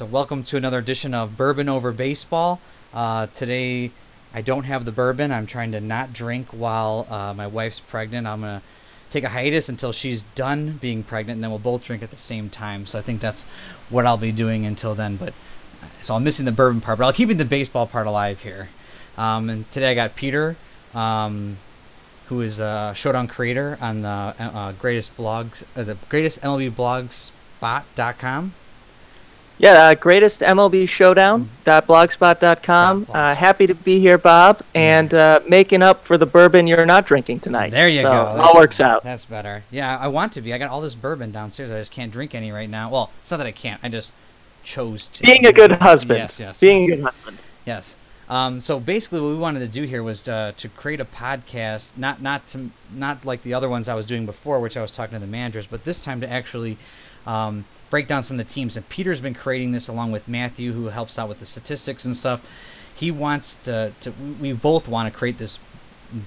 So, welcome to another edition of Bourbon Over Baseball. Uh, today, I don't have the bourbon. I'm trying to not drink while uh, my wife's pregnant. I'm going to take a hiatus until she's done being pregnant, and then we'll both drink at the same time. So, I think that's what I'll be doing until then. But so I'm missing the bourbon part, but I'll keep the baseball part alive here. Um, and today I got Peter, um, who is a Showdown creator on the uh, greatest blogs, as a greatest MLB blogspot.com. Yeah, uh, greatest MLB showdown.blogspot.com. Uh, happy to be here, Bob, and uh, making up for the bourbon you're not drinking tonight. There you so go. All works out. That's better. Yeah, I want to be. I got all this bourbon downstairs. I just can't drink any right now. Well, it's not that I can't. I just chose to. Being a good husband. Yes, yes. Being yes. a good husband. Yes. Um, so basically, what we wanted to do here was to, to create a podcast, not not to not like the other ones I was doing before, which I was talking to the managers, but this time to actually um, break down some of the teams. And Peter's been creating this along with Matthew, who helps out with the statistics and stuff. He wants to, to we both want to create this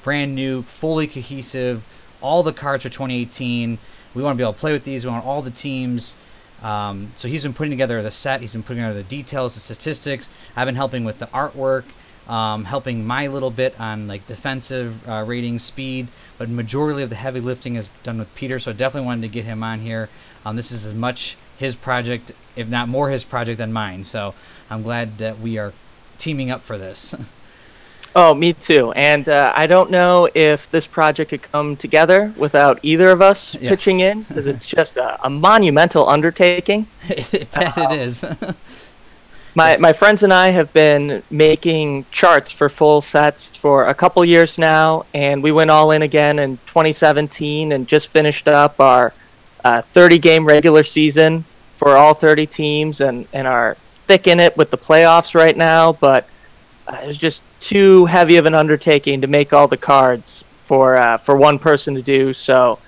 brand new, fully cohesive, all the cards for 2018. We want to be able to play with these. We want all the teams. Um, so he's been putting together the set. He's been putting together the details, the statistics. I've been helping with the artwork, um, helping my little bit on like defensive uh, rating, speed. But majority of the heavy lifting is done with Peter. So I definitely wanted to get him on here. Um, this is as much his project, if not more his project than mine. So I'm glad that we are teaming up for this. Oh, me too. And uh, I don't know if this project could come together without either of us Yes. pitching in, because it's just a, a monumental undertaking. that it is. My my friends and I have been making charts for full sets for a couple years now, and we went all in again in 2017 and just finished up our uh, 30 game regular season for all 30 teams, and and are thick in it with the playoffs right now. But uh, it was just too heavy of an undertaking to make all the cards for uh, for one person to do. So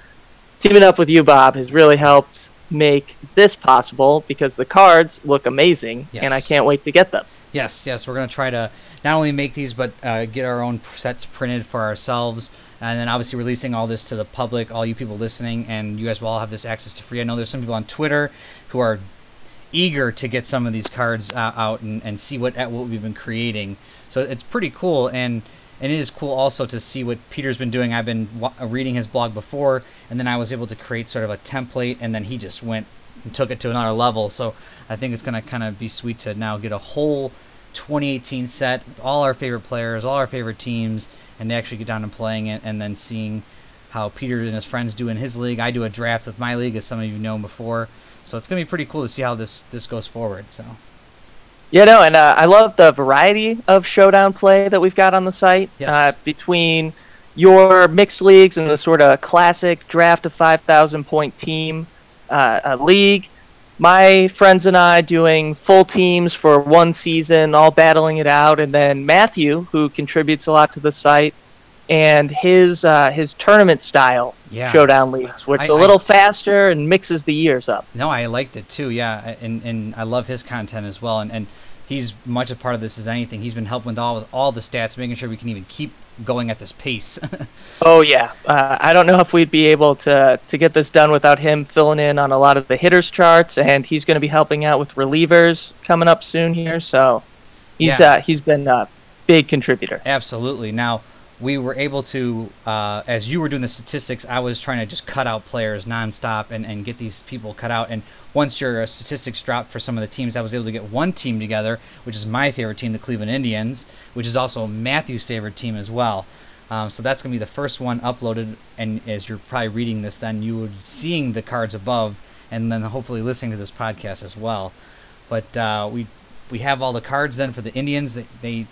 teaming up with you, Bob, has really helped make this possible because the cards look amazing, and I can't wait to get them. Yes, yes, we're going to try to not only make these, but uh, get our own sets printed for ourselves, and then obviously releasing all this to the public, all you people listening, and you guys will all have this access to free. I know there's some people on Twitter who are eager to get some of these cards uh, out and, and see what what we've been creating. So it's pretty cool, and and it is cool also to see what Peter's been doing. I've been wa- uh, reading his blog before, and then I was able to create sort of a template, and then he just went and took it to another level. So I think it's going to kind of be sweet to now get a whole 2018 set with all our favorite players, all our favorite teams, and to actually get down and playing it, and then seeing how Peter and his friends do in his league. I do a draft with my league, as some of you know before. So it's going to be pretty cool to see how this this goes forward. So Yeah, no, and uh, I love the variety of showdown play that we've got on the site. Yes. Uh, between your mixed leagues and the sort of classic draft of 5,000 point team uh, uh, league, my friends and I doing full teams for one season, all battling it out, and then Matthew, who contributes a lot to the site, and his uh, his tournament style Yeah. showdown leagues, which I- is a I- little faster and mixes the years up. No, I liked it too. Yeah, and and I love his content as well. And and he's much a part of this as anything. He's been helping with all with all the stats, making sure we can even keep going at this pace. Oh yeah, uh, I don't know if we'd be able to to get this done without him filling in on a lot of the hitters charts, and he's going to be helping out with relievers coming up soon here. So he's Yeah. uh, he's been a big contributor. Absolutely. Now we were able to, uh, as you were doing the statistics, I was trying to just cut out players nonstop and, and get these people cut out. And once your uh, statistics dropped for some of the teams, I was able to get one team together, which is my favorite team, the Cleveland Indians, which is also Matthew's favorite team as well. Um, so that's going to be the first one uploaded. And as you're probably reading this, then you would seeing the cards above, and then hopefully listening to this podcast as well. But uh, we we have all the cards then for the Indians. They they,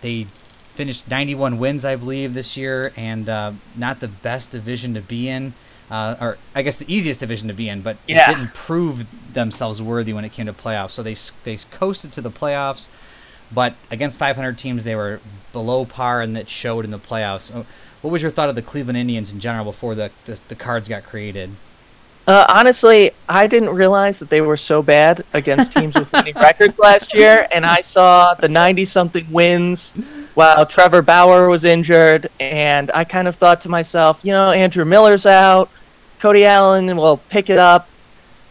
they finished 91 wins, I believe, this year, and uh, not the best division to be in, uh, or I guess the easiest division to be in, but Yeah. didn't prove themselves worthy when it came to playoffs. So they they coasted to the playoffs, but against 500 teams, they were below par, and that showed in the playoffs. So what was your thought of the Cleveland Indians in general before the the, the cards got created? Uh, honestly, I didn't realize that they were so bad against teams with winning records last year, and I saw the 90-something wins while Trevor Bauer was injured, and I kind of thought to myself, you know, Andrew Miller's out, Cody Allen will pick it up,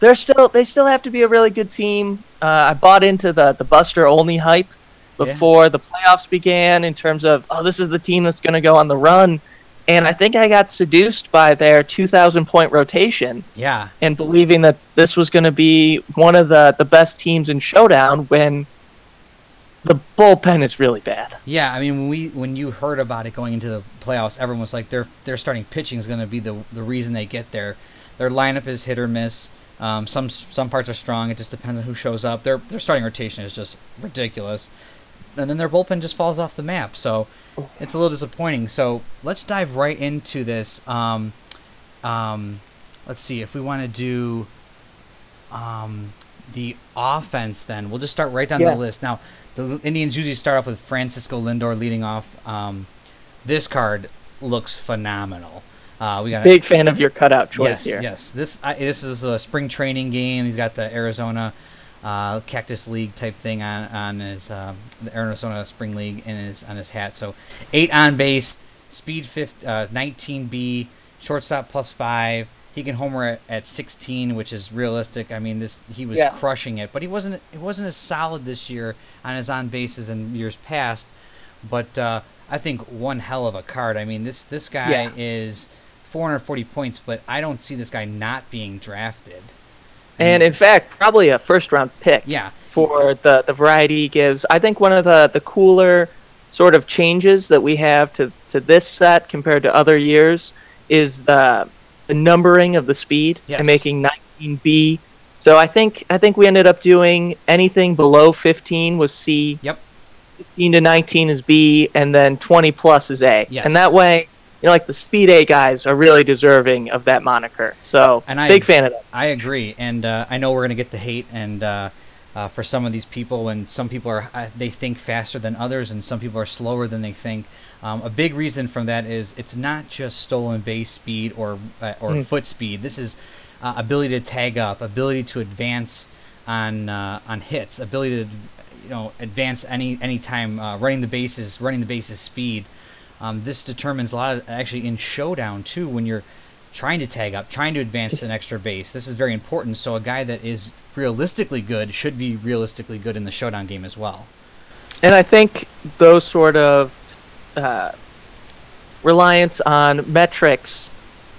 they're still they still have to be a really good team. Uh, I bought into the the Buster Olney hype before the playoffs began in terms of oh this is the team that's going to go on the run, and I think I got seduced by their 2,000 point rotation Yeah. and believing that this was going to be one of the the best teams in Showdown when the bullpen is really bad. Yeah, I mean, when we when you heard about it going into the playoffs, everyone was like, their their starting pitching is going to be the the reason they get there. Their lineup is hit or miss. Um, some some parts are strong. It just depends on who shows up. Their their starting rotation is just ridiculous, and then their bullpen just falls off the map. So it's a little disappointing. So let's dive right into this. Um, um, let's see if we want to do um, the offense. Then we'll just start right down Yeah. the list. Now the Indians usually start off with Francisco Lindor leading off. Um, this card looks phenomenal. Uh, we got Big fan of your cutout choice yes, here. Yes, this I, this is a spring training game. He's got the Arizona uh, Cactus League type thing on on his uh, the Arizona Spring League in his on his hat. So eight on base, speed 50, uh, 19B, shortstop plus five. He can homer at, at 16, which is realistic. I mean, this he was Yeah. crushing it, but he wasn't it wasn't as solid this year on his on bases in years past. But uh, I think one hell of a card. I mean, this this guy Yeah. is 440 points, but I don't see this guy not being drafted. And in fact, probably a first round pick. Yeah, for the, the variety he gives. I think one of the, the cooler sort of changes that we have to, to this set compared to other years is the, the numbering of the speed Yes. and making 19B. So I think I think we ended up doing anything below 15 was C. Yep. 15 to 19 is B, and then 20 plus is A. Yes. And that way, you know, like the speed A guys are really deserving of that moniker. So And I- big fan of that. I agree, and uh, I know we're gonna get the hate, and uh, uh, for some of these people, when some people are uh, they think faster than others, and some people are slower than they think. Um, a big reason from that is it's not just stolen base speed or uh, or Mm. foot speed. This is uh, ability to tag up, ability to advance on uh, on hits, ability to you know advance any any time uh, running the bases, running the bases speed. Um, this determines a lot of actually in showdown too when you're trying to tag up, trying to advance an extra base. This is very important. So a guy that is realistically good should be realistically good in the showdown game as well. And I think those sort of uh, reliance on metrics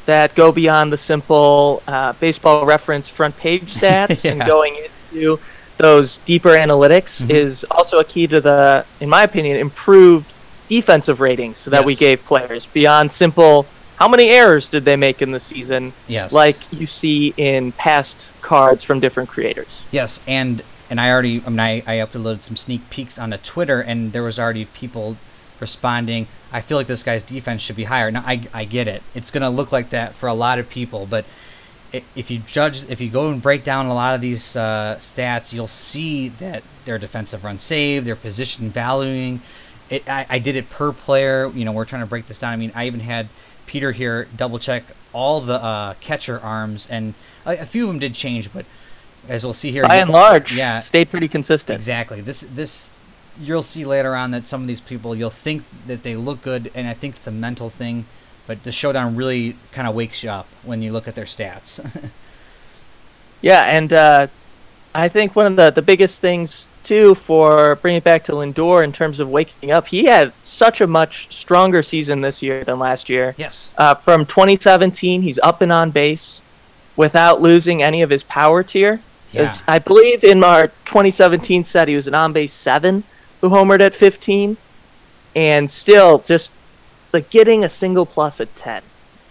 that go beyond the simple uh, baseball reference front page stats and going into those deeper analytics Mhm. is also a key to the, in my opinion, improved defensive ratings that we gave players beyond simple how many errors did they make in the season, Yes. like you see in past cards from different creators. Yes, and and I already I mean I, I uploaded some sneak peeks on onto Twitter and there was already people responding, I feel like this guy's defense should be higher. Now I I get it. It's gonna look like that for a lot of people, but if you judge if you go and break down a lot of these uh, stats, you'll see that their defensive run saved, their position valuing. It, I, I did it per player. You know, we're trying to break this down. I mean, I even had Peter here double check all the uh, catcher arms, and a, a few of them did change, but as we'll see here, By and large, yeah, stayed pretty consistent. exactly. This this you'll see later on that some of these people you'll think that they look good, and I think it's a mental thing, but the showdown really kind of wakes you up when you look at their stats. Yeah, and uh, I think one of the, the biggest things too for bringing it back to Lindor in terms of waking up, he had such a much stronger season this year than last year. yes. Uh, from 2017, he's up and on base without losing any of his power tier. Yeah. I believe in our 2017 set, he was an on base seven who homered at 15, and still just like getting a single plus at 10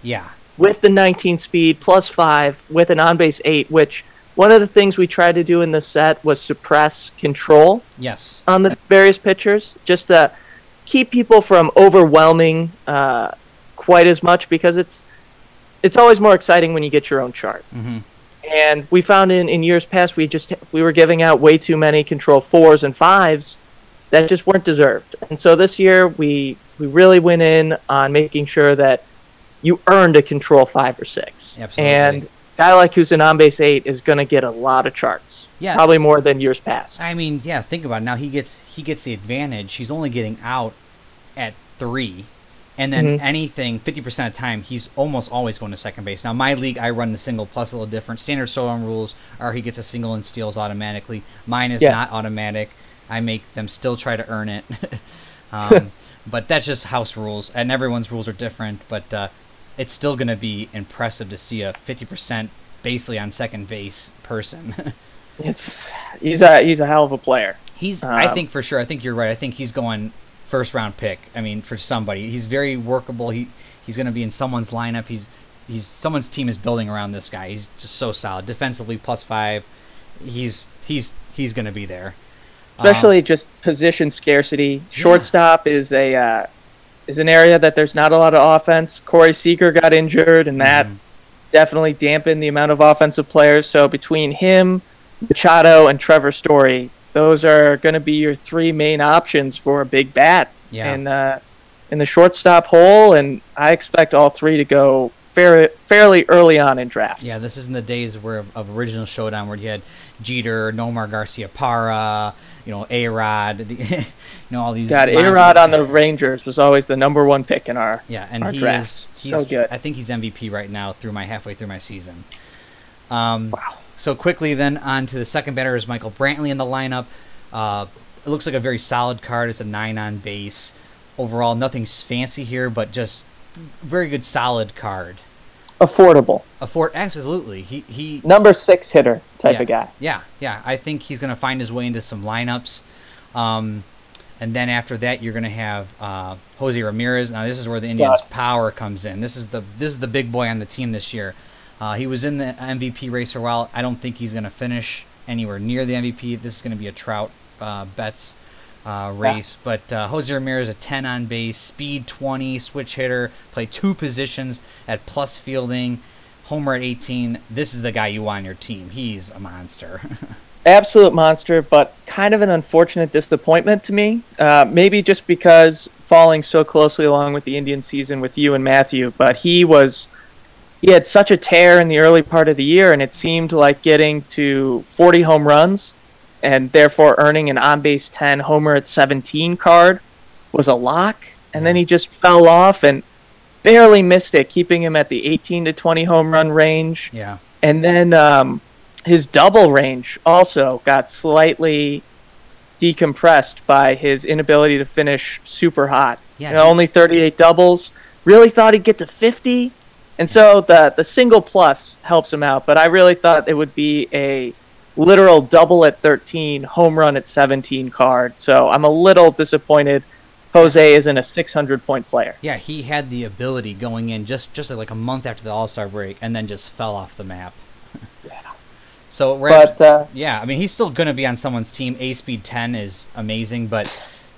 Yeah. with the 19 speed plus 5 with an on base 8 which one of the things we tried to do in this set was suppress control Yes. on the various pitchers just to keep people from overwhelming uh, quite as much because it's it's always more exciting when you get your own chart hmm and we found in, in years past we just we were giving out way too many control fours and fives that just weren't deserved and so this year we we really went in on making sure that you earned a control five or six Absolutely. and guy like who's an on base eight is going to get a lot of charts Yeah. probably more than years past I mean, yeah. Think about it. Now he gets he gets the advantage. He's only getting out at three, And then Mhm. anything, 50% of the time, he's almost always going to second base. Now, my league, I run the single plus a little different. Standard showdown rules are he gets a single and steals automatically. Mine is Yeah. not automatic. I make them still try to earn it. um, but that's just house rules, and everyone's rules are different. But uh, it's still going to be impressive to see a 50% basically on second base person. It's he's a he's a hell of a player. He's. I Um, think for sure. I think you're right. I think he's going first round pick. I mean, for somebody, he's very workable. He he's going to be in someone's lineup. He's he's someone's team is building around this guy. He's just so solid defensively, plus five. He's he's he's going to be there. Um, especially just position scarcity. Shortstop is a uh, is an area that there's not a lot of offense. Corey Seager got injured, and that Mhm. definitely dampened the amount of offensive players. So between him, Machado, and Trevor Story, those are going to be your three main options for a big bat. Yeah. And uh, in the shortstop hole, and I expect all three to go fair, fairly early on in drafts. Yeah, this isn't the days where of original showdown where you had Jeter, Nomar Garciaparra, you know, A Rod, you know, all these. God, A-Rod on the Rangers was always the number one pick in our. Yeah, and our he drafts. is he's So good. I think he's MVP right now through my halfway through my season. Um, Wow. So quickly then on to the second batter is Michael Brantley in the lineup. Uh, it looks like a very solid card. It's a nine on base. Overall, nothing's fancy here, but just very good solid card. Affordable. Afford absolutely. He he Number six hitter type yeah, of guy. Yeah, yeah. I think he's going to find his way into some lineups. Um, and then after that, you're going to have uh, Jose Ramirez. Now, this is where the Indians' power comes in. This is the this is the big boy on the team this year. Uh, he was in the MVP race for a while. I don't think he's going to finish anywhere near the MVP. This is going to be a Trout uh, Betts uh, race. But uh, Jose Ramirez, a 10 on base, speed 20, switch hitter, play two positions at plus fielding, homer at 18. This is the guy you want on your team. He's a monster. Absolute monster, but kind of an unfortunate disappointment to me. Uh, maybe just because falling so closely along with the Indian season with you and Matthew, but he was. He had such a tear in the early part of the year, and it seemed like getting to 40 home runs and therefore earning an on base 10 homer at 17 card was a lock. And then he just fell off and barely missed it, keeping him at the 18 to 20 home run range. yeah. And then um, his double range also got slightly decompressed by his inability to finish super hot. Yeah, You know, only 38 doubles. Really thought he'd get to 50. And so the, the single plus helps him out. But I really thought it would be a literal double at 13, home run at 17 card. So I'm a little disappointed Jose isn't a 600 point player. Yeah, he had the ability going in just just like a month after the All Star break, and then just fell off the map. Yeah. So at- But uh, yeah, I mean he's still going to be on someone's team. A speed ten is amazing, but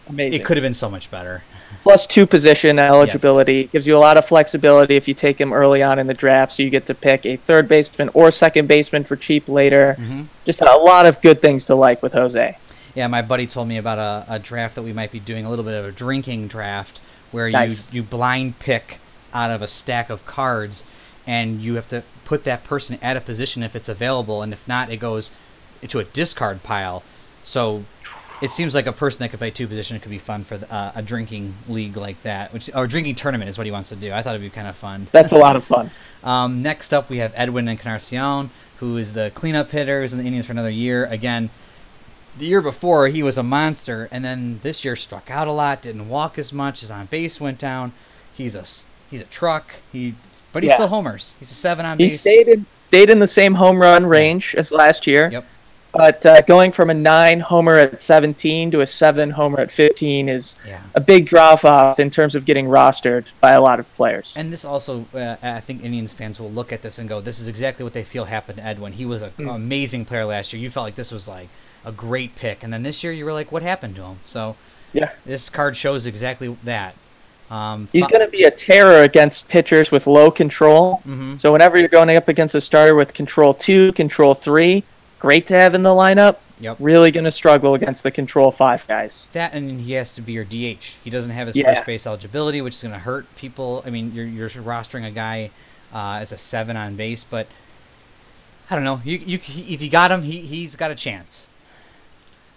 amazing. it could have been so much better. plus two position eligibility gives you a lot of flexibility if you take him early on in the draft so you get to pick a third baseman or second baseman for cheap later Mhm. just a lot of good things to like with jose Yeah, my buddy told me about a, a draft that we might be doing a little bit of a drinking draft where Nice. you you blind pick out of a stack of cards and you have to put that person at a position if it's available and if not it goes to a discard pile. So it seems like a person that could play two positions could be fun for the, uh, a drinking league like that, which or a drinking tournament is what he wants to do. I thought it'd be kind of fun. that's a lot of fun Um, next up, we have Edwin Encarnacion, who is the cleanup hitter, who's in the Indians for another year. Again, the year before he was a monster, and then this year struck out a lot, didn't walk as much, his on base went down. He's a he's a truck. He but he Yeah. still homers. He's a seven on he base. He stayed in stayed in the same home run range as last year Yep. But uh, going from a nine homer at 17 to a seven homer at 15 is Yeah. a big drop off in terms of getting rostered by a lot of players And this also, uh, I think Indians fans will look at this and go, "This is exactly what they feel happened to Edwin. He was a- an Mm. amazing player last year. You felt like this was like a great pick, and then this year you were like, what happened to him?" So yeah this card shows exactly that. Um, He's going to be a terror against pitchers with low control. Mhm. So whenever you're going up against a starter with control two, control three, great to have in the lineup. Yep. Really going to struggle against the control five guys. That and he has to be your DH. He doesn't have his Yeah. first base eligibility, which is going to hurt people. I mean, you're you're rostering a guy uh, as a seven on base, but I don't know. You you he, if you got him, he he's got a chance.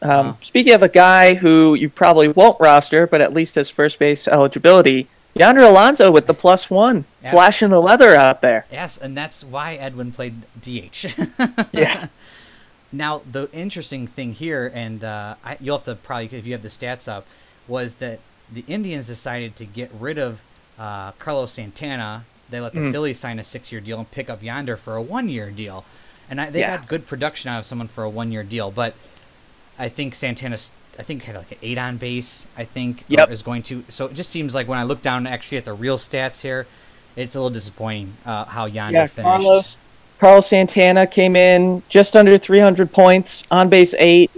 Um, Wow. Speaking of a guy who you probably won't roster, but at least has first base eligibility, Yonder Alonso with the plus one, Yes. flashing the leather out there. Yes, and that's why Edwin played DH. Yeah. Now the interesting thing here, and uh, I, you'll have to probably if you have the stats up, was that the Indians decided to get rid of uh, Carlos Santana. They let the Mm. Phillies sign a six-year deal and pick up Yonder for a one-year deal, and I, they Yeah. got good production out of someone for a one-year deal. But I think Santana, I think had like an eight on base. I think Yep. is going to. So it just seems like when I look down actually at the real stats here, it's a little disappointing uh, how Yonder Yeah, finished. Carlos Carlos Santana came in just under 300 points, on base eight,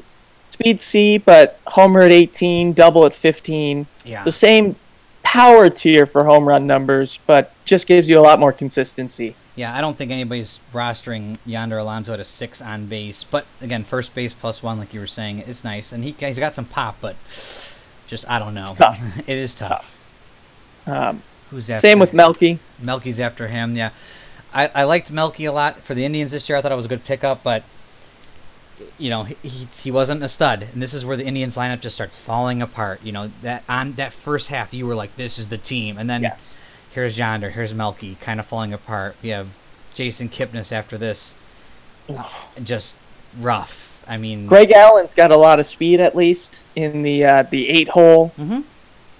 speed C, but homer at 18, double at 15. Yeah. The same power tier for home run numbers, but just gives you a lot more consistency. Yeah, I don't think anybody's rostering Yonder Alonso at a six on base. But again, first base plus one, like you were saying, it's nice, and he he's got some pop, but just I don't know. tough. it is tough. Um, Who's after? same with Melky. Melky's after him. Yeah, I, I liked Melky a lot for the Indians this year. I thought it was a good pickup, but you know he, he, wasn't a stud, and this is where the Indians lineup just starts falling apart. You know that on that first half, you were like, "This is the team," and then Yes. here's Yonder, here's Melky, kind of falling apart. We have Jason Kipnis after this, just rough. I mean, Greg Allen's got a lot of speed at least in the uh, the eight hole, Mhm.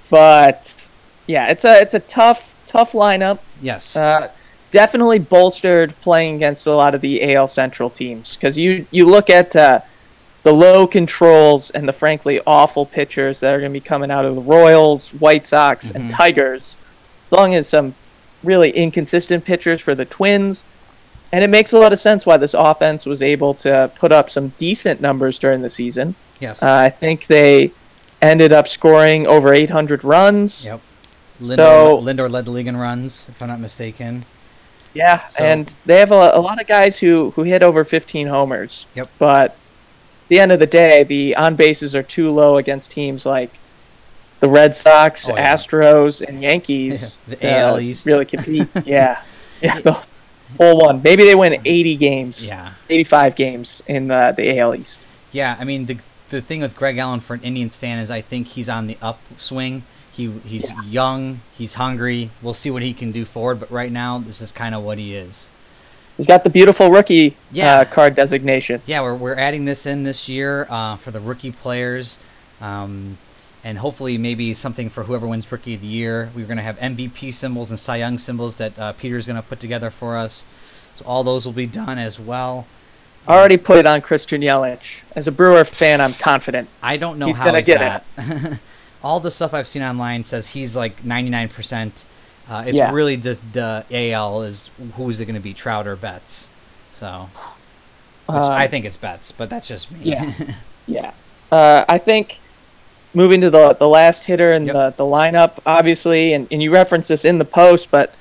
but yeah, it's a it's a tough tough lineup. yes, Uh, definitely bolstered playing against a lot of the AL Central teams because you you look at uh, the low controls and the frankly awful pitchers that are going to be coming out of the Royals, White Sox, and Mhm. Tigers, as long as some really inconsistent pitchers for the Twins. And it makes a lot of sense why this offense was able to put up some decent numbers during the season. yes, Uh, I think they ended up scoring over 800 runs. yep. Lindor, so- Lindor led the league in runs, if I'm not mistaken. Yeah, So- and they have a, a lot of guys who, who hit over 15 homers. Yep. But at the end of the day, the on bases are too low against teams like the Red Sox, Oh, yeah. Astros, and Yankees. The AL East. Really compete. yeah. Yeah, the whole one. Maybe they win 80 games, Yeah, 85 games in uh, the, the AL East. yeah. I mean, the the thing with Greg Allen for an Indians fan is I think he's on the upswing. He he's young, he's hungry. We'll see what he can do forward, but right now this is kind of what he is. He's got the beautiful rookie Yeah. uh, card designation. Yeah, we're, we're adding this in this year uh, for the rookie players, um, and hopefully maybe something for whoever wins rookie of the year. We're going to have MVP symbols and Cy Young symbols that uh, Peter's going to put together for us. So all those will be done as well. I already put it on Christian Yelich. As a Brewer fan, I'm confident. I don't know He's how gonna get that. all the stuff I've seen online says he's like 99%. Uh, it's Yeah. really the, the AL is who's it going to be, Trout or Betts. So, which Uh, I think it's Betts, but that's just me. Yeah. Yeah. Uh, I think moving to the the last hitter in Yep. the, the lineup, obviously, and, and you referenced this in the post, but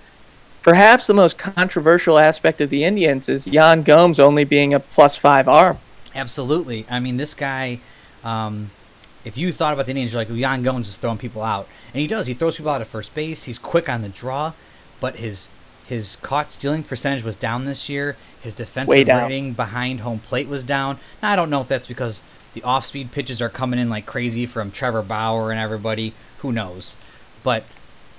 perhaps the most controversial aspect of the Indians is Yan Gomes only being a plus five arm. Absolutely. I mean, this guy, um, if you thought about the Indians, you're like, Yan Gomes is throwing people out. And he does. He throws people out at first base. He's quick on the draw, but his his caught stealing percentage was down this year. His defensive rating behind home plate was down. Now, I don't know if that's because the off speed pitches are coming in like crazy from Trevor Bauer and everybody. Who knows? But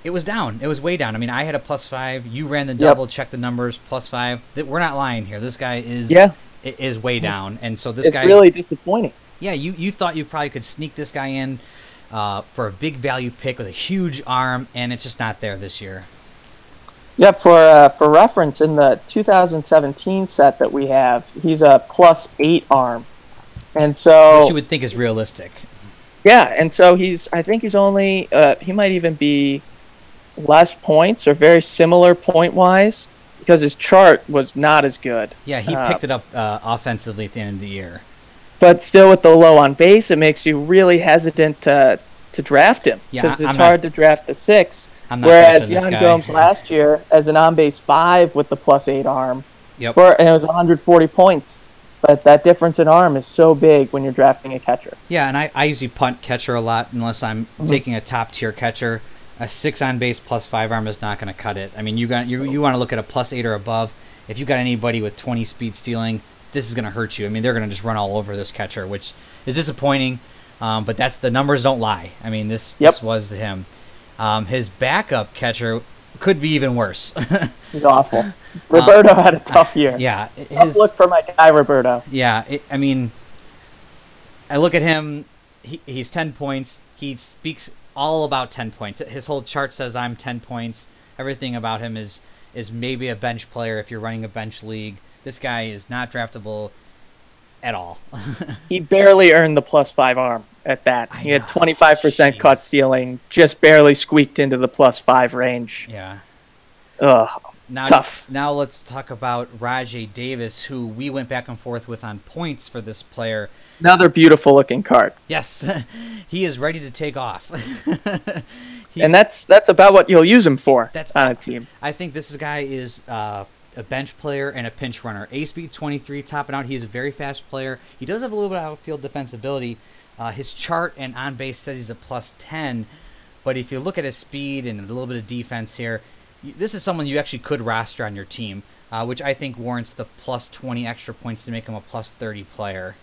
it was down. It was way down. I mean, I had a plus five. You ran the double, checked the numbers, plus five. We're not lying here. This guy is Yeah. is way down. And so this it's guy really disappointing. Yeah, you, you thought you probably could sneak this guy in uh, for a big value pick with a huge arm, and it's just not there this year. Yep. For uh, for reference, in the 2017 set that we have, he's a plus eight arm, and so Which you would think is realistic. Yeah, and so he's. I think he's only. Uh, he might even be less points or very similar point wise because his chart was not as good. Yeah, he Uh, picked it up uh, offensively at the end of the year. But still, with the low on base, it makes you really hesitant to to draft him because I- it's I'm not- hard to draft the six. Not Whereas Yan. Gomes last year, as an on base five with the plus eight arm, Yep. for, and it was 140 points. But that difference in arm is so big when you're drafting a catcher. Yeah, and I, I usually punt catcher a lot unless I'm Mm-hmm. taking a top tier catcher. A six on base plus five arm is not going to cut it. I mean, you got you, you want to look at a plus eight or above. If you got anybody with 20 speed stealing, this is going to hurt you. I mean, they're going to just run all over this catcher, which is disappointing. Um, but that's the numbers don't lie. I mean, this Yep. this was him. Um, his backup catcher could be even worse. He's awful. Roberto had a tough year. yeah, his, look for my guy Roberto. yeah. It, I mean, I look at him. He, he's ten points. He speaks all about ten points. His whole chart says I'm ten points. Everything about him is is maybe a bench player if you're running a bench league. This guy is not draftable at all. He barely earned the plus five arm at that. I he had 25% cut Jeez. stealing, just barely squeaked into the plus five range. yeah. Ugh. Now, Tough. Now let's talk about Rajai Davis, who we went back and forth with on points for this player. Another beautiful looking card. Yes, he is ready to take off. And that's that's about what you'll use him for That's on a team. I think this guy is uh, a bench player and a pinch runner. A speed 23, topping out. He's a very fast player. He does have a little bit of outfield defensibility. Uh, his chart and on base says he's a plus 10, but if you look at his speed and a little bit of defense here, this is someone you actually could roster on your team, uh, which I think warrants the plus 20 extra points to make him a plus 30 player.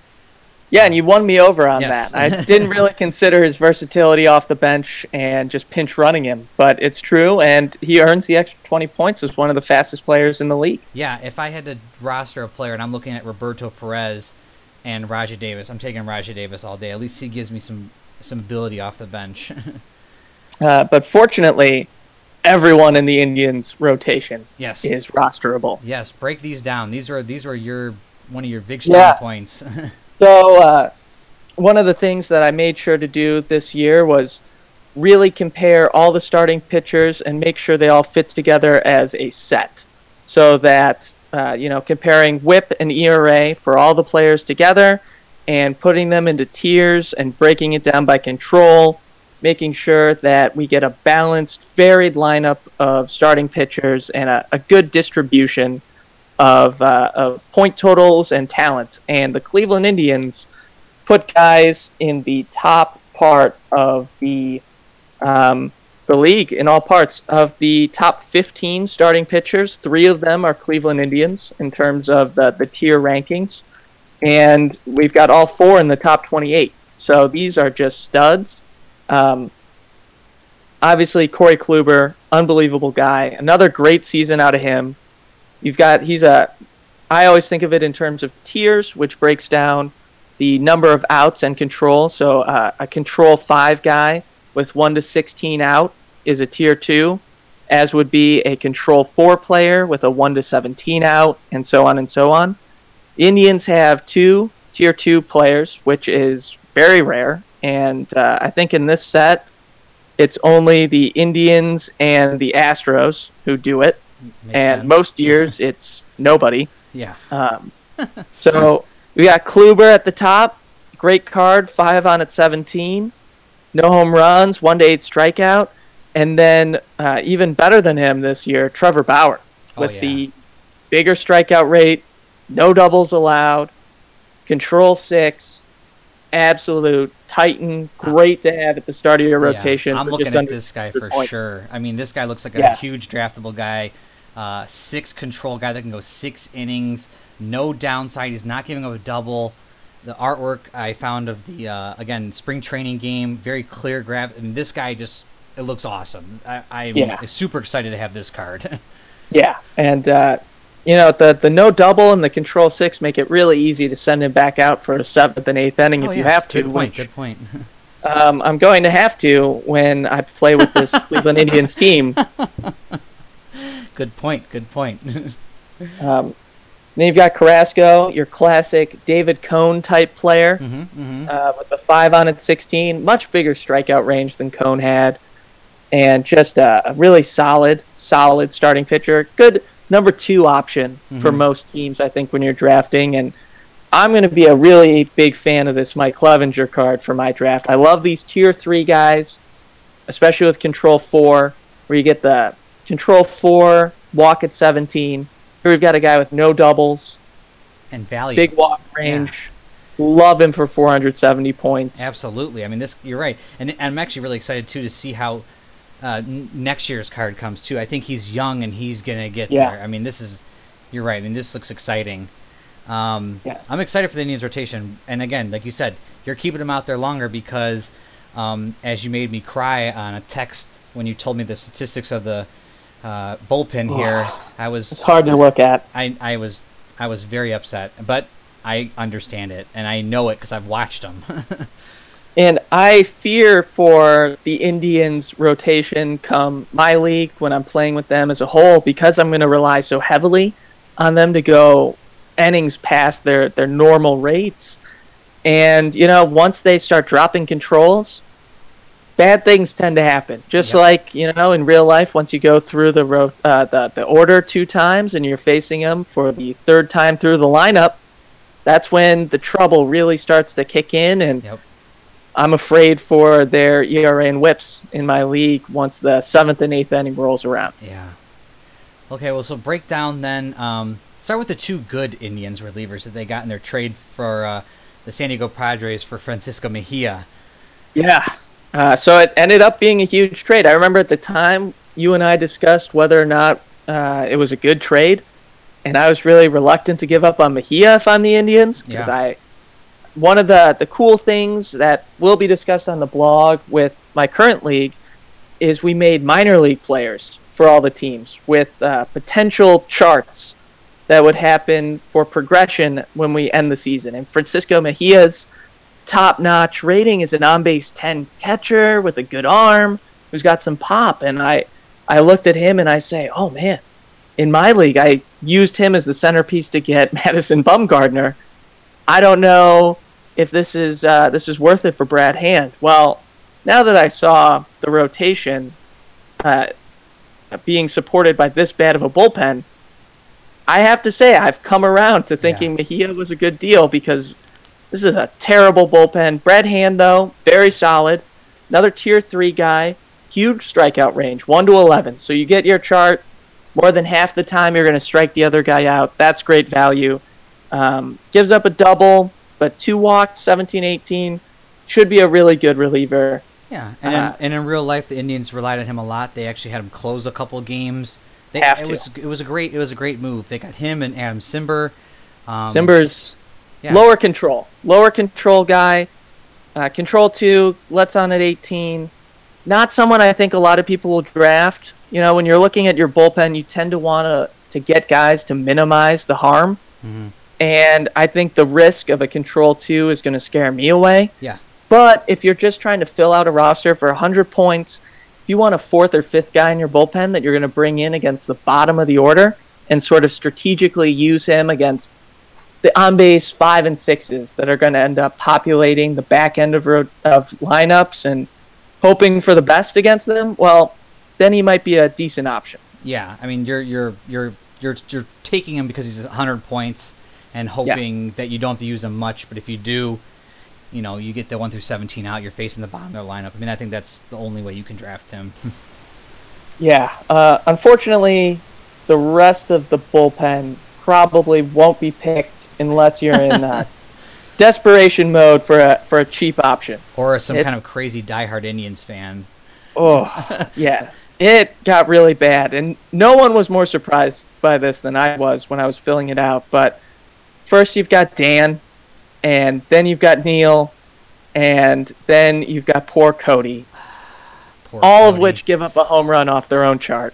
Yeah, and you won me over on Yes. that. I didn't really consider his versatility off the bench and just pinch running him, but it's true, and he earns the extra 20 points as one of the fastest players in the league. Yeah, if I had to roster a player and I'm looking at Roberto Perez and Rajai Davis, I'm taking Rajai Davis all day. At least he gives me some some ability off the bench. Uh, but fortunately, everyone in the Indians' rotation yes. is rosterable. Yes, break these down. These are these are your one of your big strong Yeah. points. So, uh, one of the things that I made sure to do this year was really compare all the starting pitchers and make sure they all fit together as a set. So that, uh, you know, comparing whip and ERA for all the players together and putting them into tiers and breaking it down by control, making sure that we get a balanced, varied lineup of starting pitchers and a, a good distribution of, uh, of point totals and talent. And the Cleveland Indians put guys in the top part of the um, the league in all parts of the top 15 starting pitchers. Three of them are Cleveland Indians in terms of the, the tier rankings, and we've got all four in the top 28. So these are just studs. Um, obviously, Corey Kluber, unbelievable guy. Another great season out of him. You've got he's a. I always think of it in terms of tiers, which breaks down the number of outs and control. So uh, a control five guy with one to sixteen out is a tier two, as would be a control four player with a one to seventeen out, and so on and so on. Indians have two tier two players, which is very rare, and uh, I think in this set, it's only the Indians and the Astros who do it, Makes and sense. most years it's nobody. yeah. Um, so we got Kluber at the top. Great card, five on at 17. No home runs, one to eight strikeout. And then uh, even better than him this year, Trevor Bauer Oh, with yeah. the bigger strikeout rate, no doubles allowed, control six, absolute titan. Great to have at the start of your Yeah, rotation. I'm looking at this guy for points. sure. I mean, this guy looks like a Yeah. huge draftable guy. Uh, six control guy that can go six innings. No downside. He's not giving up a double. The artwork I found of the uh, again spring training game, very clear graph. and this guy just it looks awesome. I, I'm Yeah. super excited to have this card. Yeah, and uh, you know the the no double and the control six make it really easy to send him back out for a seventh and eighth inning Oh, if you have to. Good point. which Good point. um, I'm going to have to when I play with this Cleveland Indians team. Good point. Good point. Um, then you've got Carrasco, your classic David Cone type player hmm hmm uh, with the five on at 16, much bigger strikeout range than Cone had, and just a, a really solid, solid starting pitcher. Good number two option for Mhm. most teams, I think, when you're drafting. And I'm going to be a really big fan of this Mike Clevinger card for my draft. I love these tier three guys, especially with control four, where you get the control four walk at 17. Here we've got a guy with no doubles, And value. big walk range. Love him for 470 points. Absolutely. I mean, this you're right, and, and I'm actually really excited too to see how uh, n- next year's card comes too. I think he's young and he's gonna get Yeah. there. I mean, this is you're right. I mean, this looks exciting. Um, Yeah. I'm excited for the Indians rotation, and again, like you said, you're keeping them out there longer because um, as you made me cry on a text when you told me the statistics of the uh, bullpen here. I was It's hard to look at. I, I was I was very upset, but I understand it and I know it because I've watched them. And I fear for the Indians' rotation come my league when I'm playing with them as a whole because I'm going to rely so heavily on them to go innings past their, their normal rates. And, you know, once they start dropping controls, bad things tend to happen. Just Yep. like, you know, in real life, once you go through the, ro- uh, the, the order two times and you're facing them for the third time through the lineup, that's when the trouble really starts to kick in and yep. I'm afraid for their ERA and whips in my league once the seventh and eighth inning rolls around. Yeah. Okay, well, so break down then. Um, start with the two good Indians relievers that they got in their trade for uh, the San Diego Padres for Francisco Mejia. Yeah. Uh, so it ended up being a huge trade. I remember at the time you and I discussed whether or not uh, it was a good trade, and I was really reluctant to give up on Mejia if I'm the Indians because Yeah. I. One of the, the cool things that will be discussed on the blog with my current league is we made minor league players for all the teams with uh, potential charts that would happen for progression when we end the season. And Francisco Mejia's top notch rating is an on base 10 catcher with a good arm who's got some pop. And I, I looked at him and I say, oh man, in my league, I used him as the centerpiece to get Madison Bumgarner. I don't know if this is uh, this is worth it for Brad Hand. Well, now that I saw the rotation uh, being supported by this bad of a bullpen, I have to say I've come around to thinking Mejia was a good deal because this is a terrible bullpen. Brad Hand though, very solid. Another tier three guy, huge strikeout range, one to eleven. So you get your chart. More than half the time you're going to strike the other guy out. That's great value. Um, gives up a double, but two walks, 17 18. Should be a really good reliever. Yeah, and, Uh, in, and in real life, the Indians relied on him a lot. They actually had him close a couple games. They, Have it to. was it was a great it was a great move. They got him and Adam Cimber. Um, Cimber's yeah. lower control, lower control guy. Uh, control two, let's on at 18. Not someone I think a lot of people will draft. You know, when you're looking at your bullpen, you tend to want to to get guys to minimize the harm. Mhm. And I think the risk of a control two is going to scare me away. Yeah, But if you're just trying to fill out a roster for 100 points, if you want a fourth or fifth guy in your bullpen that you're going to bring in against the bottom of the order and sort of strategically use him against the on base five and sixes that are going to end up populating the back end of, of lineups and hoping for the best against them, well, then he might be a decent option. yeah. I mean, you're you're you're you're you're taking him because he's 100 points and hoping that you don't have to use him much. But if you do, you know, you get the one through 17 out. You're facing the bottom of their lineup. I mean, I think that's the only way you can draft him. Yeah. Uh, unfortunately, the rest of the bullpen probably won't be picked unless you're in uh, desperation mode for a for a cheap option. or some It- kind of crazy diehard Indians fan. Oh, yeah. It got really bad, and no one was more surprised by this than I was when I was filling it out. But first, you've got Dan, and then you've got Neil, and then you've got poor Cody, Poor all of which give up a home run off their own chart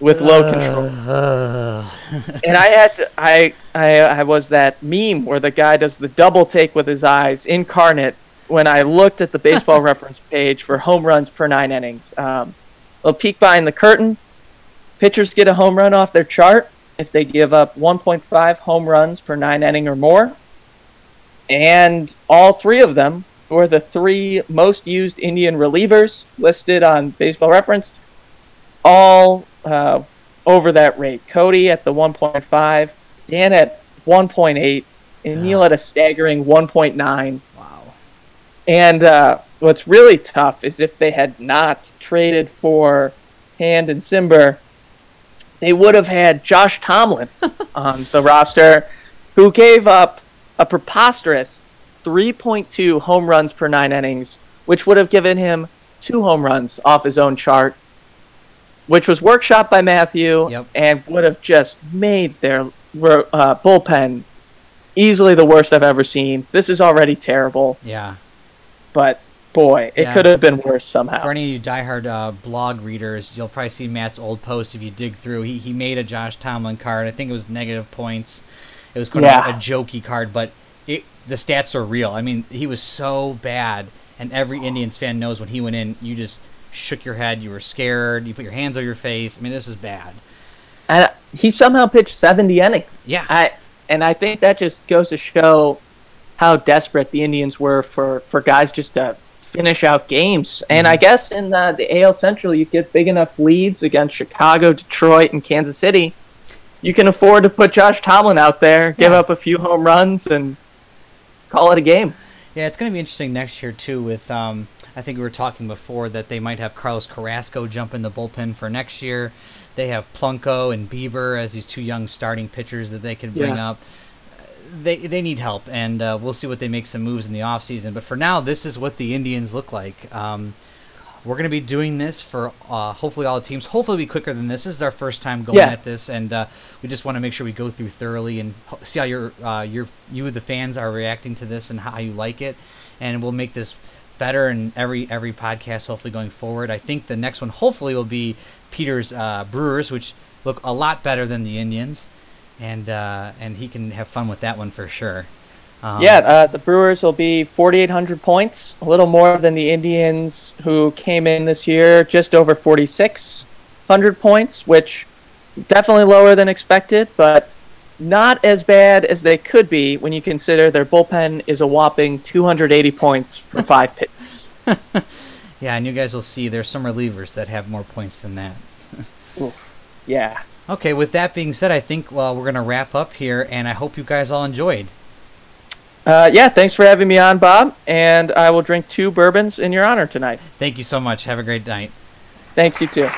with low control. and I had to, I, I I was that meme where the guy does the double take with his eyes incarnate when I looked at the baseball reference page for home runs per nine innings. Um, a peek behind the curtain. Pitchers get a home run off their chart if they give up 1.5 home runs per nine inning or more. And all three of them were the three most used Indian relievers listed on Baseball Reference, all uh, over that rate. Cody at the 1.5, Dan at 1.8, and Neil at a staggering 1.9. Wow. And uh, what's really tough is if they had not traded for Hand and Cimber, they would have had Josh Tomlin on the roster, who gave up a preposterous 3.2 home runs per nine innings, which would have given him two home runs off his own chart, which was workshopped by Matthew Yep. and would have just made their uh, bullpen easily the worst I've ever seen. This is already terrible Yeah. but boy, it Yeah. could have been worse somehow. For any of you diehard uh, blog readers, you'll probably see Matt's old post if you dig through. He, he made a Josh Tomlin card. I think it was negative points. It was kind Yeah. of a jokey card, but it the stats are real. I mean, he was so bad, and every Indians fan knows when he went in, you just shook your head, you were scared, you put your hands on your face. I mean, this is bad. and he somehow pitched 70 innings. Yeah. I and I think that just goes to show how desperate the Indians were for for guys just to finish out games. And Mm-hmm. I guess in uh, the AL Central, you get big enough leads against Chicago, Detroit, and Kansas City. You can afford to put Josh Tomlin out there, give Yeah. up a few home runs, and call it a game. Yeah, it's going to be interesting next year too. With um, I think we were talking before that they might have Carlos Carrasco jump in the bullpen for next year. They have Plutko and Bieber as these two young starting pitchers that they could bring Yeah. up. They they need help, and uh, we'll see what they make some moves in the offseason. But for now, this is what the Indians look like. Um, we're going to be doing this for uh, hopefully all the teams. Hopefully, be quicker than this. This is our first time going Yeah. at this, and uh, we just want to make sure we go through thoroughly and ho- see how your uh, your you the fans are reacting to this and how you like it, and we'll make this better in every every podcast. Hopefully, going forward. I think the next one hopefully will be Peter's uh, Brewers, which look a lot better than the Indians, and uh, and he can have fun with that one for sure. Um, yeah, uh, the Brewers will be 4,800 points, a little more than the Indians, who came in this year just over 4,600 points, which definitely lower than expected, but not as bad as they could be when you consider their bullpen is a whopping 280 points for five pitches. yeah, and you guys will see there's some relievers that have more points than that. Yeah. Okay, with that being said, I think well we're gonna wrap up here, and I hope you guys all enjoyed. Uh, yeah, thanks for having me on, Bob, and I will drink two bourbons in your honor tonight. Thank you so much. Have a great night. Thanks, you too.